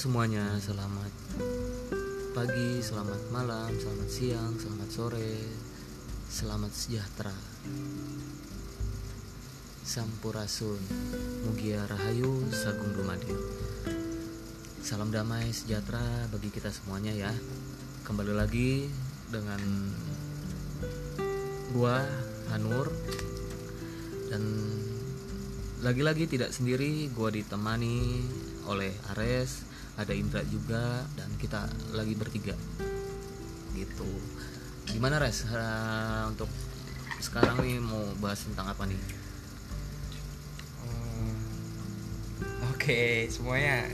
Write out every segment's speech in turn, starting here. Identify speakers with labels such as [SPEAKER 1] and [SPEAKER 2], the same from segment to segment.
[SPEAKER 1] semuanya, selamat pagi, selamat malam, selamat siang, selamat sore, selamat sejahtera. Sampurasun, Mugia Rahayu, Sagung Dumadil. Salam damai sejahtera bagi kita semuanya ya. Kembali lagi dengan gua Hanur dan lagi-lagi tidak sendiri gua ditemani oleh Ares ada Indra juga dan kita lagi bertiga gitu gimana Res Eh, untuk sekarang nih mau bahas tentang apa nih
[SPEAKER 2] Oh. Oke, semuanya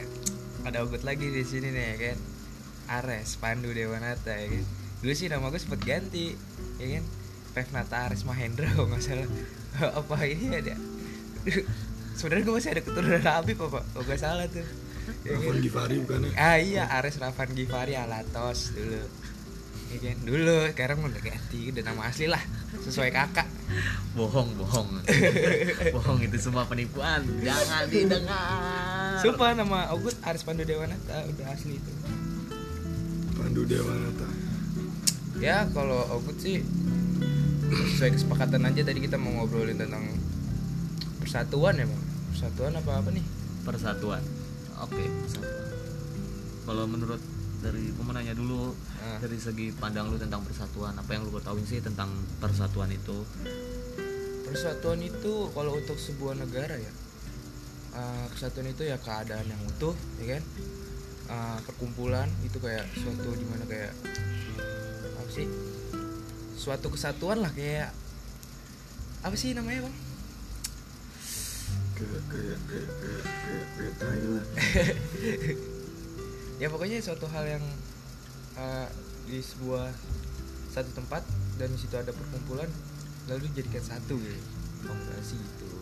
[SPEAKER 2] pada ugut lagi di sini nih ya kan. Ares Pandu Dewanata ya kan. Dulu sih nama gue sempet ganti, ya kan. Revnata Ares Mahendra nggak salah. apa ini ada? Sebenarnya gue masih ada keturunan Habib apa? Nggak salah tuh. Ya kan?
[SPEAKER 3] Rahman Givari bukan ya?
[SPEAKER 2] Ah iya, Ares Rafan Givari Alatos dulu. Ya kan? Dulu, sekarang udah ganti, udah nama asli lah. Sesuai kakak.
[SPEAKER 1] bohong bohong bohong itu semua penipuan jangan didengar
[SPEAKER 2] Sumpah nama Ogut Ares Pandu Dewanata udah asli itu.
[SPEAKER 3] Pandu Dewanata.
[SPEAKER 2] Ya kalau Ogut sih sesuai kesepakatan aja tadi kita mau ngobrolin tentang persatuan ya bang. Persatuan apa apa nih?
[SPEAKER 1] persatuan oke persatuan kalau menurut dari gue nanya dulu
[SPEAKER 2] Nah.
[SPEAKER 1] dari segi pandang lu tentang persatuan apa yang lu ketahui sih tentang persatuan itu
[SPEAKER 2] Persatuan itu kalau untuk sebuah negara ya eh, kesatuan itu ya keadaan yang utuh, ya kan? Eh, perkumpulan itu kayak suatu di mana kayak apa sih? Suatu kesatuan lah kayak apa sih namanya bang?
[SPEAKER 3] Kayak kayak kayak kayak kayak kayak tai lah.
[SPEAKER 2] ya pokoknya suatu hal yang uh, di sebuah satu tempat dan di situ ada perkumpulan lalu dijadikan satu gitu kombinasi itu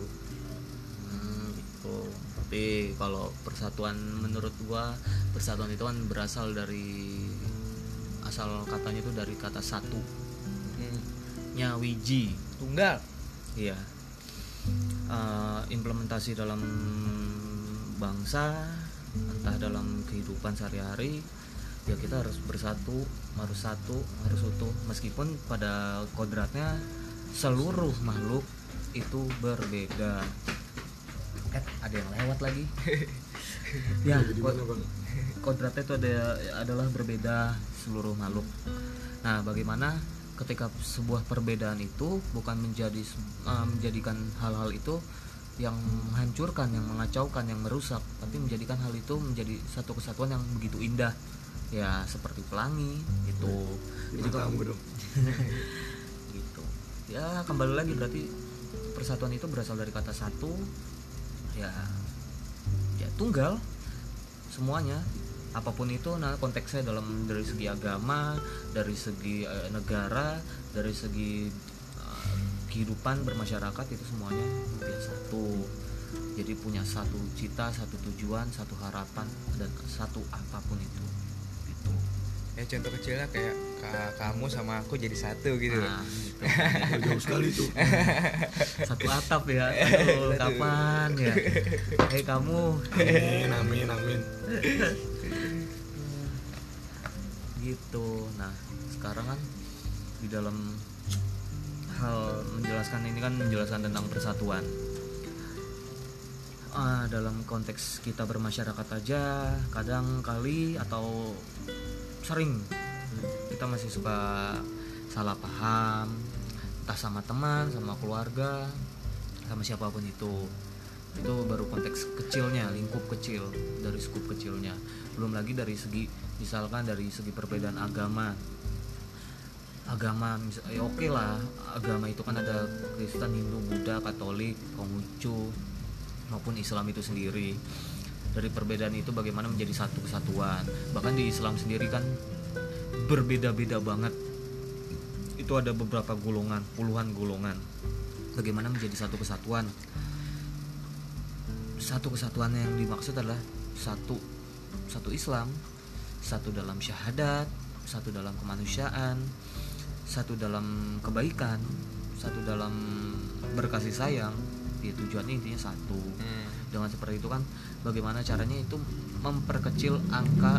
[SPEAKER 1] hmm, gitu tapi kalau persatuan menurut gua persatuan itu kan berasal dari asal katanya itu dari kata satu
[SPEAKER 2] hmm.
[SPEAKER 1] nyawiji
[SPEAKER 2] tunggal
[SPEAKER 1] Iya. Eh, implementasi dalam bangsa, entah dalam kehidupan sehari-hari, ya kita harus bersatu, harus satu, harus utuh. Meskipun pada kodratnya seluruh makhluk itu berbeda. Eh, ada yang lewat lagi. ya, kod- kodratnya itu ada adalah berbeda seluruh makhluk. Nah, bagaimana ketika sebuah perbedaan itu bukan menjadi eh, menjadikan hal-hal itu yang menghancurkan, yang mengacaukan, yang merusak, tapi menjadikan hal itu menjadi satu kesatuan yang begitu indah. Ya, seperti pelangi itu.
[SPEAKER 3] Di
[SPEAKER 1] Jadi kalau-
[SPEAKER 3] matamu dong.
[SPEAKER 1] gitu. Ya, kembali lagi berarti persatuan itu berasal dari kata satu. Ya, ya tunggal semuanya apa pun itu nah konteksnya dalam dari segi agama dari segi eh, negara dari segi eh, kehidupan bermasyarakat itu semuanya ya satu. Jadi punya satu cita satu tujuan satu harapan dan satu apa pun itu gitu.
[SPEAKER 2] Ya contoh kecilnya kayak ka- kamu sama aku jadi satu gitu.
[SPEAKER 1] Nah gitu.
[SPEAKER 3] Jauh sekali tuh.
[SPEAKER 1] satu atap ya. Aduh, kapan ya? Hei kamu.
[SPEAKER 3] Amin amin amin.
[SPEAKER 1] gitu. Nah sekarang kan di dalam hal menjelaskan ini kan menjelaskan tentang persatuan. Ah, dalam konteks kita bermasyarakat aja kadang kali atau sering kita masih suka salah paham entah sama teman sama keluarga sama siapa pun itu. Itu baru konteks kecilnya lingkup kecil dari skup kecilnya. Belum lagi dari segi misalkan dari segi perbedaan agama. Agama ya oke lah agama itu kan ada Kristen Hindu Buddha Katolik Konghucu maupun Islam itu sendiri. Dari perbedaan itu bagaimana menjadi satu kesatuan. Bahkan di Islam sendiri kan berbeda-beda banget. Itu ada beberapa golongan puluhan golongan. Bagaimana menjadi satu kesatuan? Satu kesatuan yang dimaksud adalah satu satu Islam satu dalam syahadat satu dalam kemanusiaan satu dalam kebaikan satu dalam berkasih sayang ya tujuannya intinya satu
[SPEAKER 2] Hmm.
[SPEAKER 1] dengan seperti itu kan bagaimana caranya itu memperkecil angka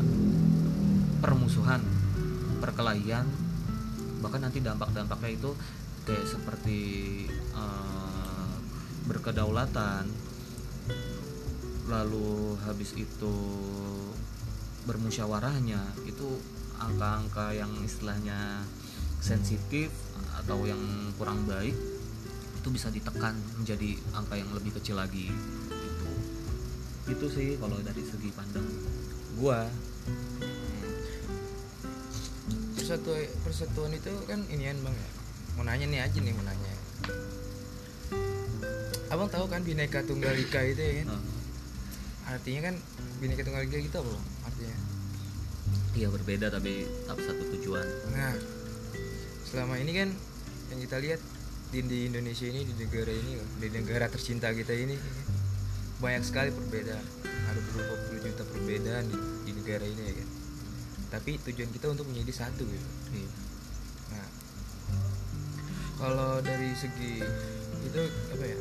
[SPEAKER 1] permusuhan perkelahian bahkan nanti dampak-dampaknya itu kayak seperti eh, berkedaulatan lalu habis itu bermusyawarahnya itu angka-angka yang istilahnya sensitif atau yang kurang baik itu bisa ditekan menjadi angka yang lebih kecil lagi gitu. Itu sih kalau dari segi pandang gua.
[SPEAKER 2] Persatuan persatuan itu kan inian bang ya. Mau nanya nih aja nih mau nanya. Abang tahu kan bineka tunggal ika itu ya kan? Artinya kan bineka tunggal ika gitu apa Bang?
[SPEAKER 1] Iya berbeda tapi tetap satu tujuan
[SPEAKER 2] nah selama ini kan yang kita lihat di, di Indonesia ini di negara ini di negara tercinta kita ini banyak sekali perbedaan ada puluh juta perbedaan di, di negara ini ya kan tapi tujuan kita untuk menjadi satu gitu
[SPEAKER 1] Iya.
[SPEAKER 2] Nah, kalau dari segi itu apa ya?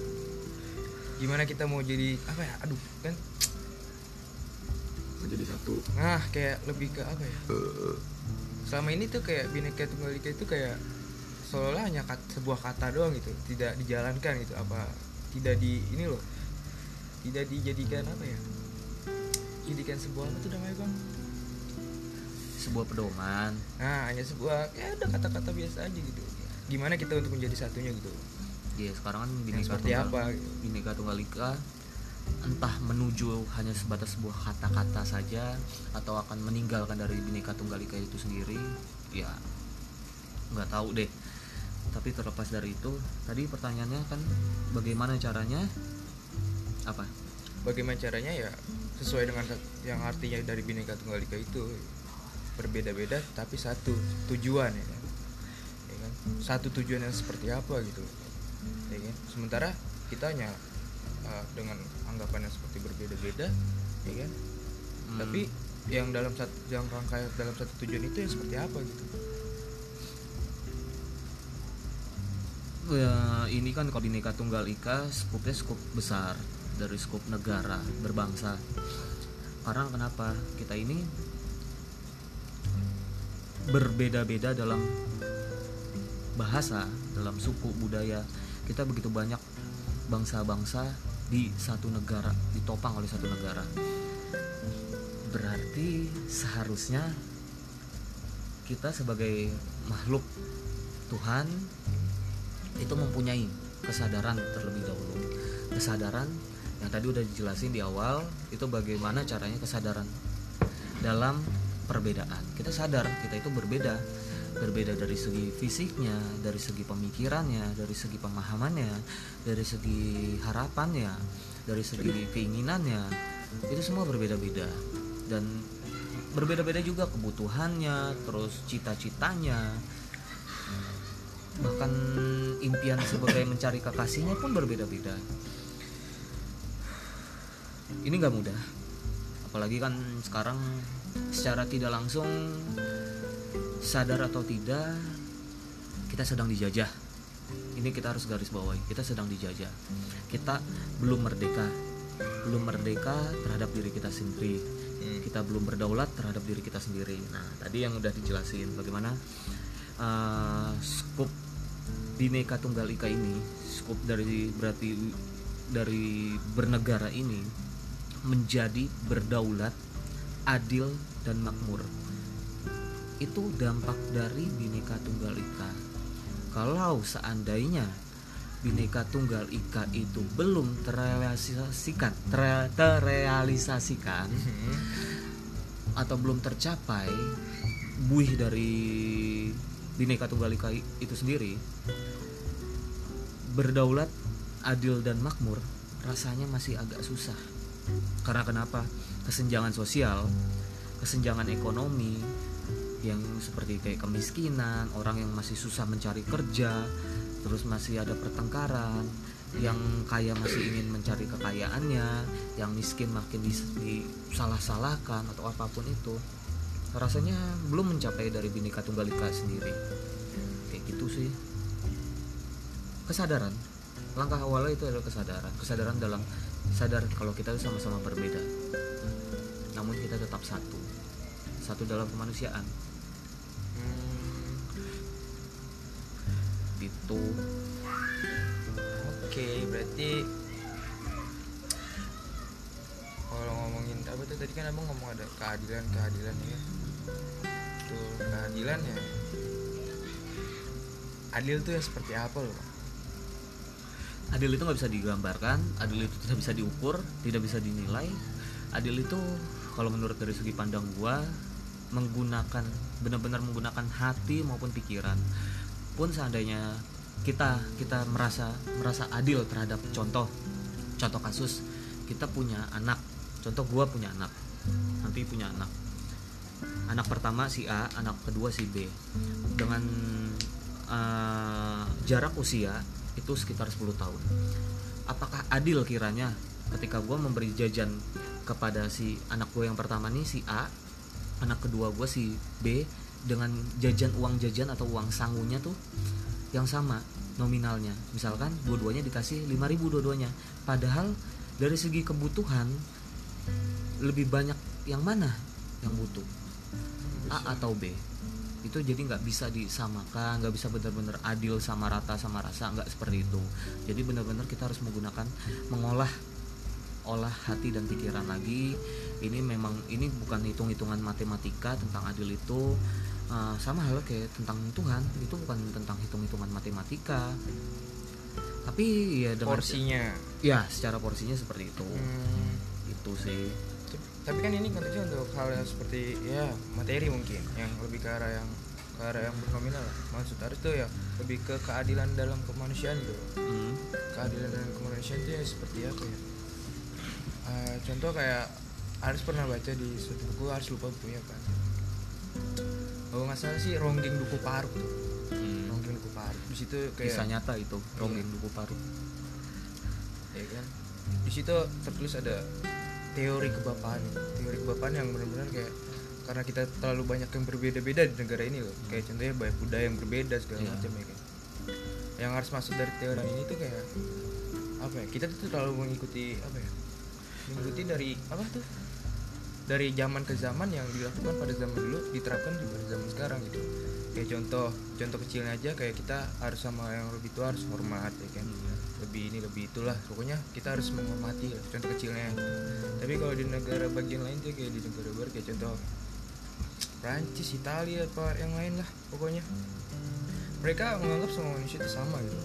[SPEAKER 2] Gimana kita mau jadi apa ya? Aduh, kan
[SPEAKER 3] menjadi satu
[SPEAKER 2] nah kayak lebih ke apa ya?
[SPEAKER 3] Eh,
[SPEAKER 2] Selama ini tuh kayak bineka tunggal ika itu kayak seolah hanya kat- sebuah kata doang gitu, tidak dijalankan gitu apa tidak di ini loh. Tidak dijadikan apa ya? Jadikan sebuah apa tuh namanya, Bang?
[SPEAKER 1] sebuah pedoman
[SPEAKER 2] Nah, hanya sebuah ya udah kata-kata biasa aja gitu. Gimana kita untuk menjadi satunya gitu.
[SPEAKER 1] ya sekarang kan bineka
[SPEAKER 2] seperti
[SPEAKER 1] tunggal
[SPEAKER 2] apa gitu.
[SPEAKER 1] bineka tunggal ika entah menuju hanya sebatas sebuah kata-kata saja atau akan meninggalkan dari bineka tunggal ika itu sendiri ya nggak tahu deh. Tapi terlepas dari itu tadi pertanyaannya kan bagaimana caranya? Apa?
[SPEAKER 2] Bagaimana caranya? Ya sesuai dengan yang artinya dari bineka tunggal ika itu berbeda-beda tapi satu tujuan ya kan? Ya kan? satu tujuan yang seperti apa gitu ya kan? Sementara kita hanya uh, dengan anggapan yang seperti berbeda-beda ya kan?
[SPEAKER 1] Hmm,
[SPEAKER 2] tapi yang dalam satu yang rangka dalam satu tujuan itu yang seperti apa gitu?
[SPEAKER 1] Ya, ini kan kalau tunggal ika skupnya skup besar dari skup negara berbangsa. Karena kenapa kita ini berbeda-beda dalam bahasa dalam suku budaya? Kita begitu banyak bangsa-bangsa di satu negara ditopang oleh satu negara. Berarti seharusnya kita sebagai makhluk Tuhan itu mempunyai kesadaran terlebih dahulu. Kesadaran yang tadi udah dijelasin di awal itu bagaimana caranya kesadaran dalam perbedaan. Kita sadar kita itu berbeda berbeda dari segi fisiknya dari segi pemikirannya dari segi pemahamannya dari segi harapannya dari segi keinginannya. Itu semua berbeda-beda. Dan berbeda-beda juga kebutuhannya terus cita-citanya. Bahkan impian sebagai mencari kekasihnya pun berbeda-beda. Ini nggak mudah. Apalagi kan sekarang secara tidak langsung sadar atau tidak kita sedang dijajah. Ini kita harus garis bawahi kita sedang dijajah. Kita belum merdeka. Belum merdeka terhadap diri kita sendiri. Kita belum berdaulat terhadap diri kita sendiri. Nah tadi yang udah dijelasin bagaimana uh, skup bineka tunggal ika ini skup dari berarti dari bernegara ini menjadi berdaulat adil dan makmur itu dampak dari bineka tunggal ika. Kalau seandainya bineka tunggal ika itu belum terrealisasikan ter- terrealisasikan atau belum tercapai buih dari bineka tunggal ika itu sendiri berdaulat adil dan makmur rasanya masih agak susah. Karena kenapa? Kesenjangan sosial kesenjangan ekonomi yang seperti kayak kemiskinan orang yang masih susah mencari kerja terus masih ada pertengkaran yang kaya masih ingin mencari kekayaannya yang miskin makin dis- disalah-salahkan atau apa pun itu rasanya belum mencapai dari bineka tunggal ika sendiri. Kayak gitu sih. Kesadaran. Langkah awalnya itu adalah kesadaran. Kesadaran dalam sadar kalau kita sama-sama berbeda. Namun kita tetap satu. Satu dalam kemanusiaan
[SPEAKER 2] oke berarti kalau ngomongin apa tuh tadi kan abang ngomong ada keadilan keadilan ya. Tuh keadilan ya. Adil tuh yang seperti apa loh
[SPEAKER 1] adil itu nggak bisa digambarkan adil itu tidak bisa diukur tidak bisa dinilai. Adil itu kalau menurut dari segi pandang gua menggunakan benar-benar menggunakan hati maupun pikiran. Pun seandainya kita kita merasa merasa adil terhadap contoh contoh kasus. Kita punya anak contoh gua punya anak. Nanti punya anak. Anak pertama si A anak kedua si B. Dengan eh, jarak usia itu sekitar 10 tahun. Apakah adil kiranya ketika gue memberi jajan kepada si anak gue yang pertama nih si A anak kedua gue si B dengan jajan uang jajan atau uang sangunya tuh yang sama nominalnya. Misalkan dua-duanya dikasih 5000 dua-duanya. Padahal dari segi kebutuhan lebih banyak yang mana yang butuh? A atau B. Itu jadi nggak bisa disamakan nggak bisa benar-benar adil sama rata sama rasa nggak seperti itu. Jadi benar-benar kita harus menggunakan mengolah olah hati dan pikiran lagi. Ini memang ini bukan hitung-hitungan matematika tentang adil itu uh, sama halnya kayak tentang Tuhan itu bukan tentang hitung-hitungan matematika. Tapi ya dengan
[SPEAKER 2] porsinya.
[SPEAKER 1] Ya secara porsinya seperti itu.
[SPEAKER 2] Hmm,
[SPEAKER 1] itu sih.
[SPEAKER 2] Tapi kan ini konteksnya untuk hal yang seperti ya materi mungkin. Yang lebih ke arah yang ke arah yang bernominal lah. maksud harus tuh ya lebih ke keadilan dalam kemanusiaan gitu.
[SPEAKER 1] Hmm.
[SPEAKER 2] keadilan dalam kemanusiaan itu ya seperti apa ya? Eh, contoh kayak harus pernah baca di suatu buku harus lupa bukunya kan kalau nggak salah sih ronggeng duku paruk tuh.
[SPEAKER 1] Hmm.
[SPEAKER 2] ronggeng duku paruk. Di situ kayak
[SPEAKER 1] kisah nyata itu ronggeng duku paru
[SPEAKER 2] ya kan? Di situ tertulis ada teori kebapaan teori kebapaan yang benar-benar kayak karena kita terlalu banyak yang berbeda-beda di negara ini loh. Kayak contohnya banyak budaya yang berbeda segala
[SPEAKER 1] Iya.
[SPEAKER 2] macam ya kan? Yang harus masuk dari teori ini tuh kayak apa ya kita tuh terlalu mengikuti apa ya mengikuti dari apa tuh dari zaman ke zaman yang dilakukan pada zaman dulu diterapkan di pada zaman sekarang gitu. Kayak contoh contoh kecilnya aja kayak kita harus sama yang lebih tua harus hormat ya kan? Lebih ini lebih itulah. Pokoknya kita harus menghormati lah contoh kecilnya. Tapi kalau di negara bagian lain tuh kayak di negara barat kayak contoh Prancis Italia apa yang lain lah pokoknya. Mereka menganggap semua manusia itu sama gitu.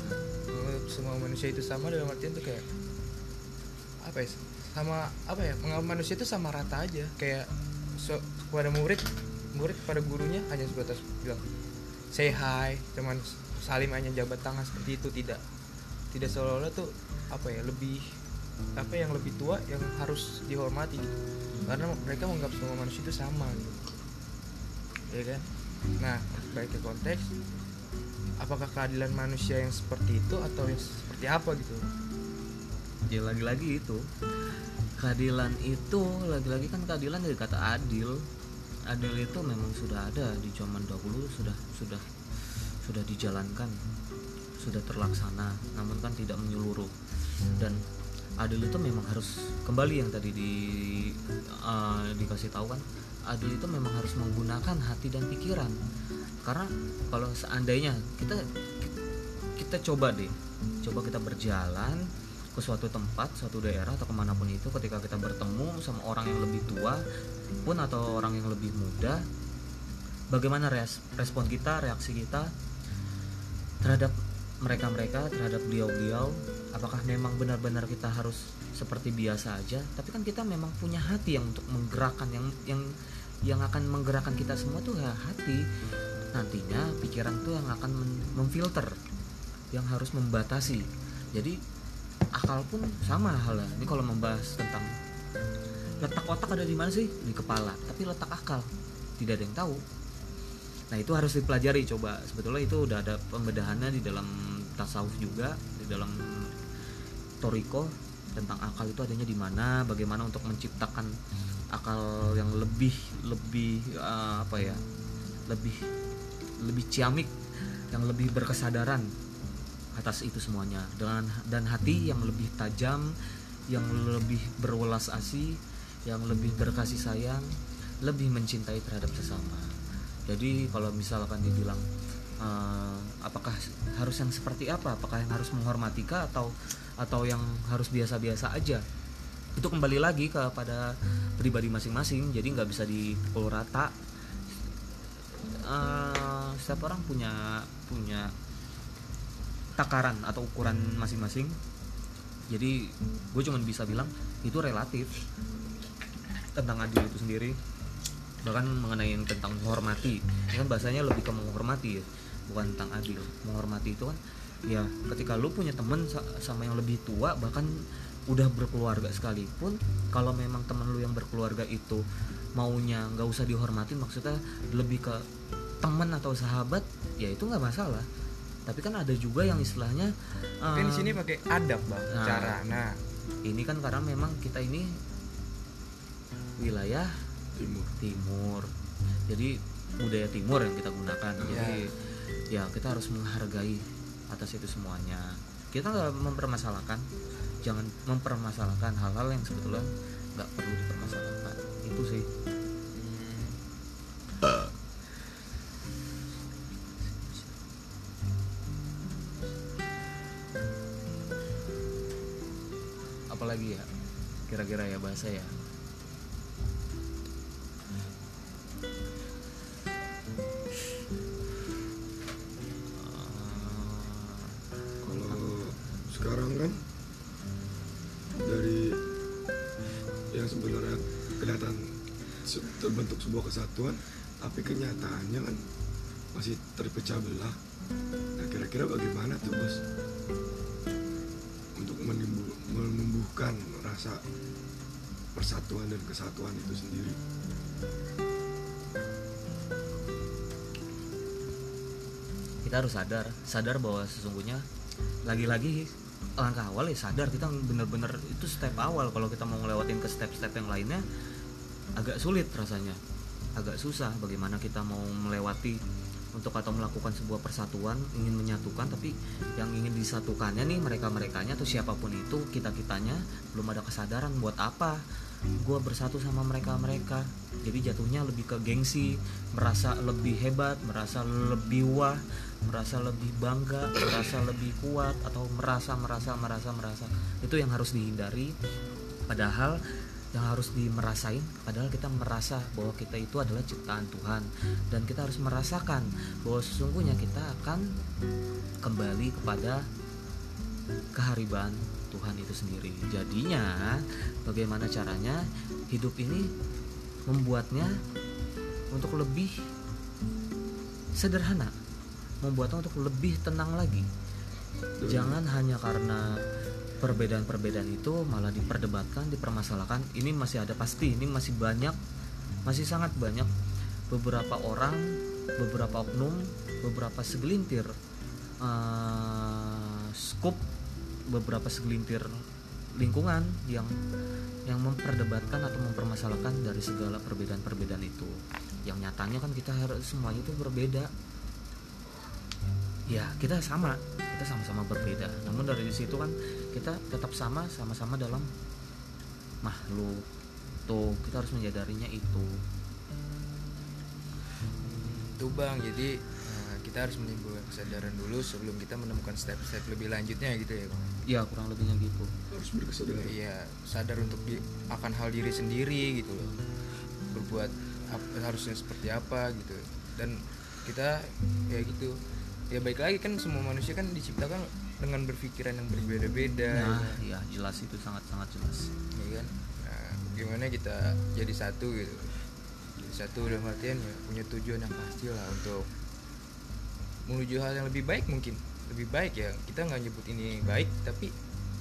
[SPEAKER 2] Menganggap semua manusia itu sama dalam artian tuh kayak apa ya sama apa ya menganggap manusia itu sama rata aja. Kayak so, kepada murid murid pada gurunya hanya sebatas bilang say hi cuman salim hanya jabat tangan seperti itu tidak. Tidak seolah-olah tuh apa ya lebih apa yang lebih tua yang harus dihormati gitu. Karena mereka menganggap semua manusia itu sama gitu. Ya kan? Nah baik ke konteks apakah keadilan manusia yang seperti itu atau yang seperti apa gitu?
[SPEAKER 1] Ya lagi-lagi itu keadilan itu lagi-lagi kan keadilan dari kata adil. Adil itu memang sudah ada di zaman dahulu sudah sudah sudah dijalankan sudah terlaksana namun kan tidak menyeluruh. Dan adil itu memang harus kembali yang tadi di eh, dikasih tahu kan adil itu memang harus menggunakan hati dan pikiran. Karena kalau seandainya kita kita coba deh coba kita berjalan ke suatu tempat, suatu daerah atau ke mana pun itu ketika kita bertemu sama orang yang lebih tua pun atau orang yang lebih muda bagaimana res- respon kita, reaksi kita terhadap mereka-mereka, terhadap beliau-beliau? Apakah memang benar-benar kita harus seperti biasa aja? Tapi kan kita memang punya hati yang untuk menggerakkan yang yang yang akan menggerakkan kita semua tuh ya hati. Nantinya pikiran tuh yang akan memfilter yang harus membatasi. Jadi akal pun sama halnya. Ini kalau membahas tentang letak otak ada di mana sih? Di kepala. Tapi letak akal. Tidak ada yang tahu. Nah itu harus dipelajari. Coba sebetulnya itu udah ada pembedahannya di dalam tasawuf juga di dalam toriko tentang akal itu adanya di mana bagaimana untuk menciptakan akal yang lebih lebih eh, apa ya lebih lebih ciamik yang lebih berkesadaran atas itu semuanya. Dengan dan hati yang lebih tajam yang lebih berwelas asih yang lebih berkasih sayang lebih mencintai terhadap sesama. Jadi kalau misalkan dibilang eh, apakah harus yang seperti apa? Apakah yang harus menghormati kah? Atau atau yang harus biasa-biasa aja? Itu kembali lagi kepada pribadi masing-masing. Jadi nggak bisa dipukul rata. Eh, setiap orang punya punya takaran atau ukuran masing-masing. Jadi gue cuman bisa bilang itu relatif tentang adil itu sendiri. Bahkan mengenai yang tentang menghormati. Ini kan bahasanya lebih ke menghormati ya bukan tentang adil. Menghormati itu kan ya ketika lu punya temen sa- sama yang lebih tua bahkan udah berkeluarga sekalipun kalau memang temen lu yang berkeluarga itu maunya nggak usah dihormati maksudnya lebih ke temen atau sahabat ya itu nggak masalah tapi kan ada juga yang istilahnya
[SPEAKER 2] Kan di
[SPEAKER 1] eh,
[SPEAKER 2] sini pakai adab bang,
[SPEAKER 1] Nah.
[SPEAKER 2] cara. Nah,
[SPEAKER 1] ini kan karena memang kita ini wilayah
[SPEAKER 3] timur
[SPEAKER 1] timur jadi budaya timur yang kita gunakan
[SPEAKER 2] Iya.
[SPEAKER 1] jadi ya kita harus menghargai atas itu semuanya kita nggak mempermasalahkan jangan mempermasalahkan hal-hal yang sebetulnya nggak perlu dipermasalahkan itu sih kira-kira ya bahasa ya.
[SPEAKER 3] Kalau sekarang kan dari yang sebenarnya kelihatan terbentuk sebuah kesatuan tapi kenyataannya kan masih terpecah belah. Nah kira-kira bagaimana tuh bos? Untuk menimbu- menumbuhkan rasa persatuan dan kesatuan itu sendiri.
[SPEAKER 1] Kita harus sadar sadar bahwa sesungguhnya lagi-lagi langkah awal ya sadar kita bener-bener itu step awal. Kalau kita mau ngelewatin ke step-step yang lainnya agak sulit rasanya agak susah bagaimana kita mau melewati untuk atau melakukan sebuah persatuan ingin menyatukan tapi yang ingin disatukannya nih mereka merekanya atau siapa pun itu kita kitanya belum ada kesadaran buat apa. Gue bersatu sama mereka mereka jadi jatuhnya lebih ke gengsi merasa lebih hebat merasa lebih wah merasa lebih bangga merasa lebih kuat atau merasa merasa merasa merasa. Itu yang harus dihindari. Padahal yang harus dimerasain padahal kita merasa bahwa kita itu adalah ciptaan Tuhan. Dan kita harus merasakan bahwa sesungguhnya kita akan kembali kepada keharibaan Tuhan itu sendiri. Jadinya bagaimana caranya? Hidup ini membuatnya untuk lebih sederhana membuatnya untuk lebih tenang lagi. Jangan hanya karena perbedaan-perbedaan itu malah diperdebatkan dipermasalahkan. Ini masih ada pasti ini masih banyak masih sangat banyak. Beberapa orang beberapa oknum beberapa segelintir eh, skup beberapa segelintir lingkungan yang yang memperdebatkan atau mempermasalahkan dari segala perbedaan-perbedaan itu. Yang nyatanya kan kita harus semuanya itu berbeda ya kita sama kita sama-sama berbeda namun dari situ kan kita tetap sama sama-sama dalam makhluk tuh kita harus menyadarinya itu
[SPEAKER 2] itu bang. Jadi eh, kita harus menimbulkan kesadaran dulu sebelum kita menemukan step-step lebih lanjutnya gitu ya bang.
[SPEAKER 1] ya kurang lebihnya gitu
[SPEAKER 3] harus berkesadaran
[SPEAKER 2] Iya, sadar untuk di, akan hal diri sendiri gitu loh. Berbuat ap- harusnya seperti apa gitu. Dan kita ya gitu. Ya baik lagi kan semua manusia kan diciptakan dengan berpikiran yang berbeda-beda.
[SPEAKER 1] nah
[SPEAKER 2] ya.
[SPEAKER 1] ya jelas itu sangat-sangat jelas.
[SPEAKER 2] Ya kan? Nah, gimana kita jadi satu gitu? Jadi satu dalam artian ya punya tujuan yang pasti lah untuk menuju hal yang lebih baik mungkin. Lebih baik ya kita nggak nyebut ini baik tapi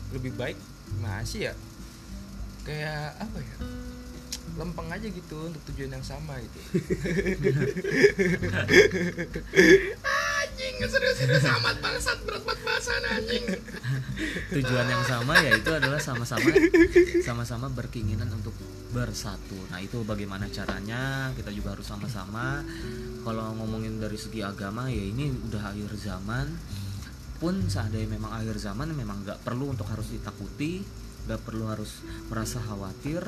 [SPEAKER 2] lebih baik masih ya. Kayak apa ya? Lempeng aja gitu untuk tujuan yang sama gitu serius-serius amat bangsat berat banget bahasan anjing
[SPEAKER 1] tujuan yang sama yaitu adalah sama-sama sama-sama berkeinginan untuk bersatu. Nah, itu bagaimana caranya? Kita juga harus sama-sama kalau ngomongin dari segi agama ya ini udah akhir zaman pun seandainya memang akhir zaman memang nggak perlu untuk harus ditakuti, nggak perlu harus merasa khawatir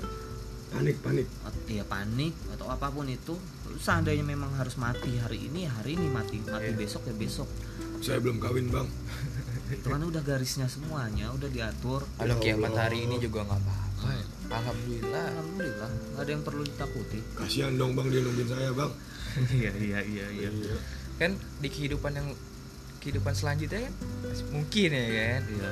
[SPEAKER 3] panik panik.
[SPEAKER 1] At- ya panik atau apa pun itu. Seandainya memang harus mati hari ini ya hari ini mati mati
[SPEAKER 2] Iya.
[SPEAKER 1] besok ya besok.
[SPEAKER 3] Saya belum kawin bang.
[SPEAKER 1] Itu kan udah garisnya semuanya udah diatur.
[SPEAKER 2] Kalau
[SPEAKER 3] Ya
[SPEAKER 2] kiamat hari ini juga nggak apa-apa. Ya. alhamdulillah.
[SPEAKER 1] Alhamdulillah nggak ada yang perlu ditakuti.
[SPEAKER 3] Kasihan dong bang dia nungguin saya bang.
[SPEAKER 1] Iya iya iya iya.
[SPEAKER 3] Iya.
[SPEAKER 2] kan di kehidupan yang kehidupan selanjutnya kan mungkin ya kan?
[SPEAKER 1] Iya.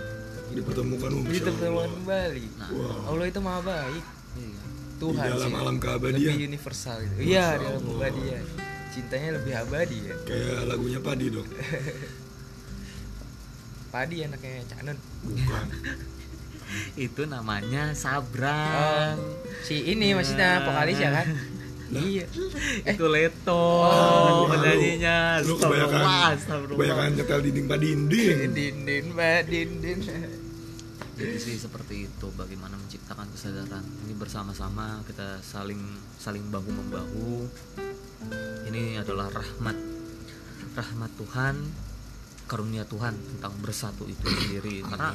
[SPEAKER 3] Dipertemukan
[SPEAKER 2] dipertemukan kembali.
[SPEAKER 1] Nah.
[SPEAKER 3] Wah.
[SPEAKER 2] Allah itu maha baik.
[SPEAKER 1] Iya
[SPEAKER 2] Tuhan
[SPEAKER 3] di dalam
[SPEAKER 2] sih.
[SPEAKER 3] alam keabadian.
[SPEAKER 2] Lebih universal gitu. iya di
[SPEAKER 3] Allah.
[SPEAKER 2] keabadian. Cintanya lebih abadi ya.
[SPEAKER 3] Kayak lagunya padi dong.
[SPEAKER 2] Padi anaknya Cak Nun.
[SPEAKER 3] Bukan.
[SPEAKER 1] Itu namanya
[SPEAKER 2] oh.
[SPEAKER 1] Sabran
[SPEAKER 2] si ini maksudnya vokalis ya kan?
[SPEAKER 3] Lah.
[SPEAKER 2] iya.
[SPEAKER 1] Itu Leto
[SPEAKER 2] Oh,
[SPEAKER 1] penyanyinya.
[SPEAKER 3] Lu kebanyakan kebanyakan nyetel dinding pak dinding.
[SPEAKER 2] Dindin mbak dindin
[SPEAKER 1] jadi sih seperti itu bagaimana menciptakan kesadaran. Ini bersama-sama kita saling saling bahu membahu ini adalah rahmat rahmat Tuhan karunia Tuhan tentang bersatu itu sendiri. Karena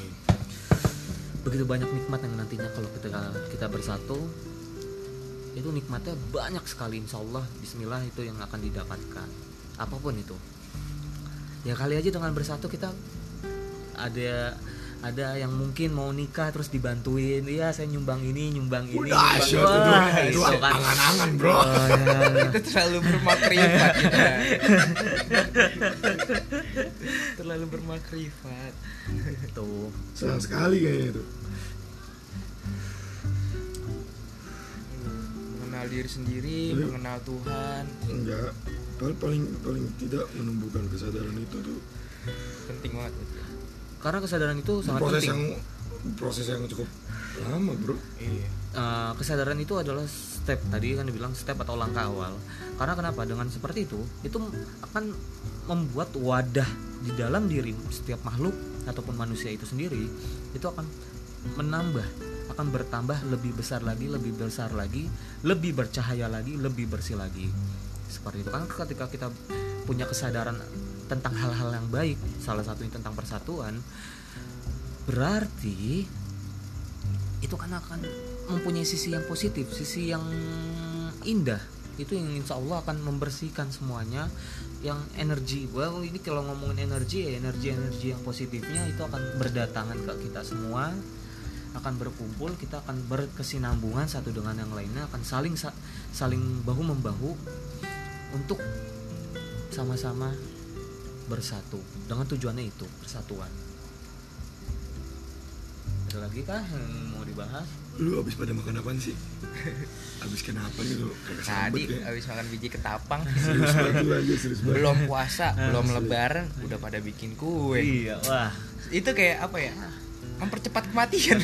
[SPEAKER 1] begitu banyak nikmat yang nantinya kalau kita kita bersatu itu nikmatnya banyak sekali. Insya Allah Bismillah itu yang akan didapatkan. Apa pun itu. Ya kali aja dengan bersatu kita ada ada yang mungkin mau nikah terus dibantuin iya saya nyumbang ini nyumbang ini
[SPEAKER 3] Udah
[SPEAKER 1] nyumbang-
[SPEAKER 3] asyik itu,
[SPEAKER 1] Wah,
[SPEAKER 3] itu
[SPEAKER 1] itu kan.
[SPEAKER 3] angan-angan bro.
[SPEAKER 1] Oh, ya, ya.
[SPEAKER 2] itu terlalu bermakrifat kita. Terlalu bermakrifat.
[SPEAKER 1] Tuh.
[SPEAKER 3] Senang sekali kayaknya itu.
[SPEAKER 2] Mengenal diri sendiri
[SPEAKER 3] Iya.
[SPEAKER 2] mengenal Tuhan.
[SPEAKER 3] Enggak. Paling paling paling tidak menumbuhkan kesadaran itu tuh
[SPEAKER 2] penting banget
[SPEAKER 1] karena kesadaran itu sangat
[SPEAKER 3] proses
[SPEAKER 1] penting.
[SPEAKER 3] yang proses yang cukup lama bro.
[SPEAKER 2] Iya.
[SPEAKER 1] Eh, kesadaran itu adalah step tadi kan dibilang step atau langkah awal. Karena kenapa? Dengan seperti itu itu akan membuat wadah di dalam diri setiap makhluk ataupun manusia itu sendiri itu akan menambah akan bertambah lebih besar lagi lebih besar lagi lebih bercahaya lagi lebih bersih lagi. Seperti itu. Kan ketika kita punya kesadaran tentang hal-hal yang baik salah satunya tentang persatuan berarti itu kan akan mempunyai sisi yang positif, sisi yang indah. Itu yang insya Allah akan membersihkan semuanya. Yang energi, well ini kalau ngomongin energi ya energi-energi yang positifnya itu akan berdatangan ke kita semua, akan berkumpul, kita akan berkesinambungan satu dengan yang lainnya, akan saling sa- saling bahu membahu untuk sama-sama bersatu. Dengan tujuannya itu persatuan. Ada lagi kah yang mau dibahas?
[SPEAKER 3] lu abis pada makan apaan sih? Abis kenapa nih lu? Kayak
[SPEAKER 2] tadi
[SPEAKER 3] ya.
[SPEAKER 2] habis makan biji ketapang.
[SPEAKER 3] Serius banget aja serius banget.
[SPEAKER 2] Belum puasa belum lebaran udah pada bikin kue.
[SPEAKER 1] Iya, wah.
[SPEAKER 2] itu kayak apa ya? Mempercepat kematian.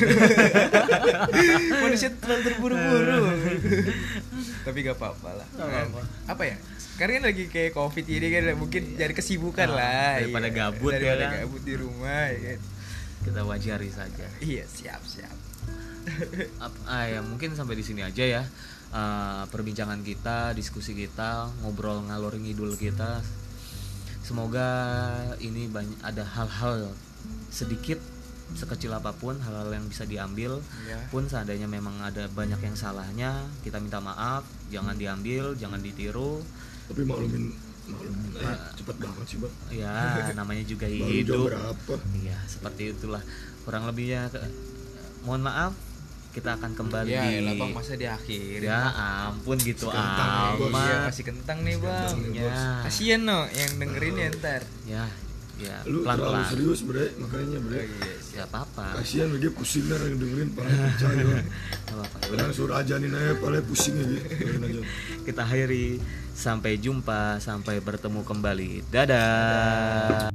[SPEAKER 2] Manusia terlalu terburu-buru tapi gak apa-apa lah
[SPEAKER 1] Gak apa-apa.
[SPEAKER 2] apa ya sekarang kan lagi kayak covid ini kan mungkin jadi kesibukan
[SPEAKER 1] Ah,
[SPEAKER 2] lah
[SPEAKER 1] daripada
[SPEAKER 2] iya.
[SPEAKER 1] gabut ya
[SPEAKER 2] daripada
[SPEAKER 1] kan?
[SPEAKER 2] gabut di rumah ya kan
[SPEAKER 1] Kita wajari saja.
[SPEAKER 2] iya siap siap
[SPEAKER 1] Ap- ah, ya mungkin sampai di sini aja ya. Eh, perbincangan kita, diskusi kita, ngobrol ngalor ngidul kita. Semoga ini banyak ada hal-hal sedikit sekecil apa pun hal-hal yang bisa diambil
[SPEAKER 2] ya
[SPEAKER 1] pun seandainya memang ada banyak yang salahnya kita minta maaf jangan diambil jangan ditiru.
[SPEAKER 3] Tapi maklumin maklumin. Eh, cepet banget sih bang
[SPEAKER 1] ya namanya juga hidup.
[SPEAKER 3] berapa?
[SPEAKER 1] Iya, seperti itulah. Kurang lebihnya ke- mohon maaf, kita akan kembali.
[SPEAKER 2] Ya
[SPEAKER 1] di
[SPEAKER 2] elah bang masa di akhir.
[SPEAKER 1] Ya ampun gitu
[SPEAKER 2] iya
[SPEAKER 1] amat.
[SPEAKER 2] masih kentang nih bang
[SPEAKER 3] Kentang nih,
[SPEAKER 1] Ya,
[SPEAKER 2] kasian no yang dengerin ya ntar.
[SPEAKER 1] Ya, ya,
[SPEAKER 3] lu terlalu
[SPEAKER 1] pelan-pelan.
[SPEAKER 3] serius bre makanya bre.
[SPEAKER 2] Oh, iya
[SPEAKER 1] Ya apa-apa.
[SPEAKER 3] kasihan dia pusing dah yang dengerin pala pecah
[SPEAKER 1] Gak apa-apa. Ya udah,
[SPEAKER 3] suruh ajanin aja pala pusing aja
[SPEAKER 1] kita akhiri. Sampai jumpa, sampai bertemu kembali. Dadah.